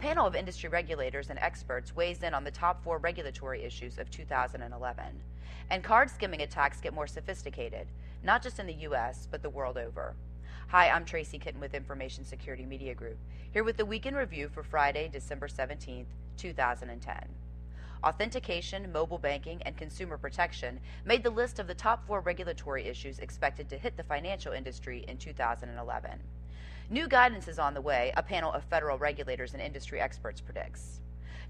panel of industry regulators and experts weighs in on the top four regulatory issues of 2011. And card skimming attacks get more sophisticated, not just in the U.S., but the world over. Hi, I'm Tracy Kitten with Information Security Media Group, here with the Weekend Review for Friday, December 17th, 2010. Authentication, mobile banking, and consumer protection made the list of the top four regulatory issues expected to hit the financial industry in 2011. New guidance is on the way, a panel of federal regulators and industry experts predicts.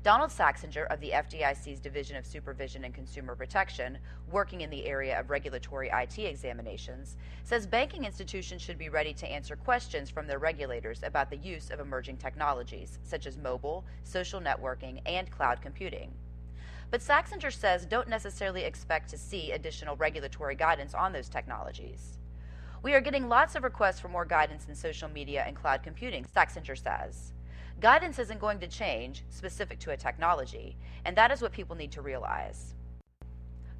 Donald Saxinger of the FDIC's Division of Supervision and Consumer Protection, working in the area of regulatory IT examinations, says banking institutions should be ready to answer questions from their regulators about the use of emerging technologies, such as mobile, social networking, and cloud computing. But Saxinger says don't necessarily expect to see additional regulatory guidance on those technologies. We are getting lots of requests for more guidance in social media and cloud computing, Saxinger says. Guidance isn't going to change specific to a technology, and that is what people need to realize.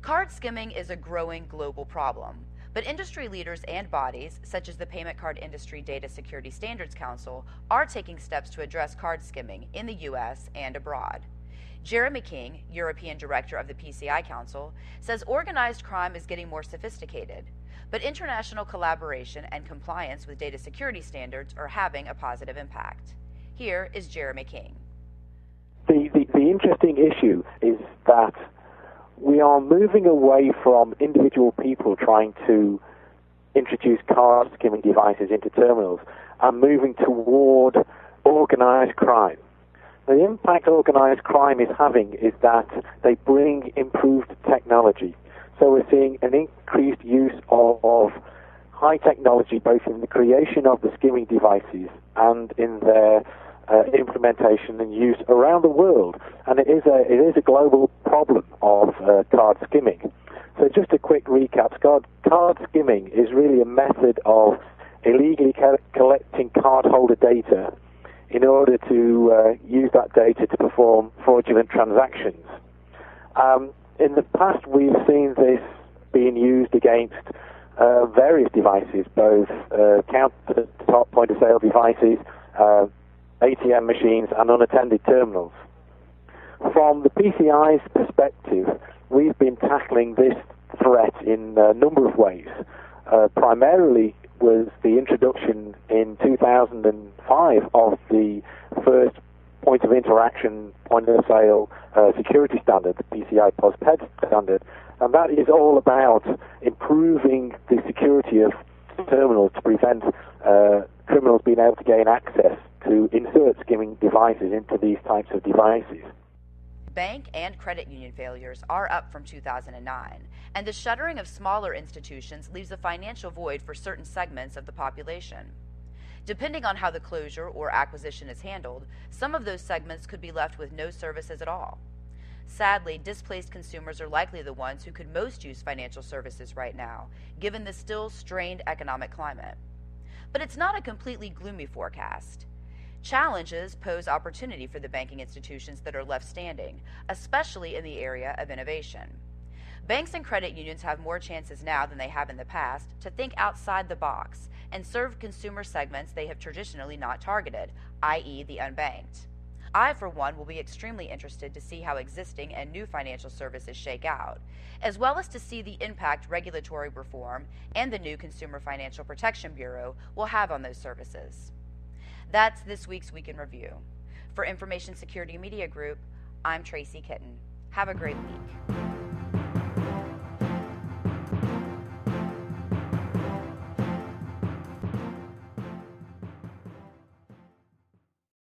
Card skimming is a growing global problem, but industry leaders and bodies, such as the Payment Card Industry Data Security Standards Council, are taking steps to address card skimming in the U.S. and abroad. Jeremy King, European Director of the PCI Council, says organized crime is getting more sophisticated, but international collaboration and compliance with data security standards are having a positive impact. Here is Jeremy King. The, the, the interesting issue is that we are moving away from individual people trying to introduce card skimming devices into terminals and moving toward organized crime. The impact organized crime is having is that they bring improved technology. So we're seeing an increased use of, of high technology both in the creation of the skimming devices and in their uh, implementation and use around the world, and it is a it is a global problem of uh, card skimming. So just a quick recap: card card skimming is really a method of illegally co- collecting cardholder data in order to uh, use that data to perform fraudulent transactions. Um, in the past, we've seen this being used against uh, various devices, both uh, counter-top point-of-sale devices, uh, ATM machines, and unattended terminals. From the PCI's perspective, we've been tackling this threat in a number of ways. Uh, primarily was the introduction in 2005 of the first point of interaction, point of sale uh, security standard, the PCI POS-PED standard, and that is all about improving the security of terminals to prevent uh, criminals being able to gain access to insert skimming devices into these types of devices. Bank and credit union failures are up from 2009, and the shuttering of smaller institutions leaves a financial void for certain segments of the population. Depending on how the closure or acquisition is handled, some of those segments could be left with no services at all. Sadly, displaced consumers are likely the ones who could most use financial services right now, given the still strained economic climate. But it's not a completely gloomy forecast. Challenges pose opportunity for the banking institutions that are left standing, especially in the area of innovation. Banks and credit unions have more chances now than they have in the past to think outside the box and serve consumer segments they have traditionally not targeted, i.e., the unbanked. I, for one, will be extremely interested to see how existing and new financial services shake out, as well as to see the impact regulatory reform and the new Consumer Financial Protection Bureau will have on those services. That's this week's Week in Review. For Information Security Media Group, I'm Tracy Kitten. Have a great week.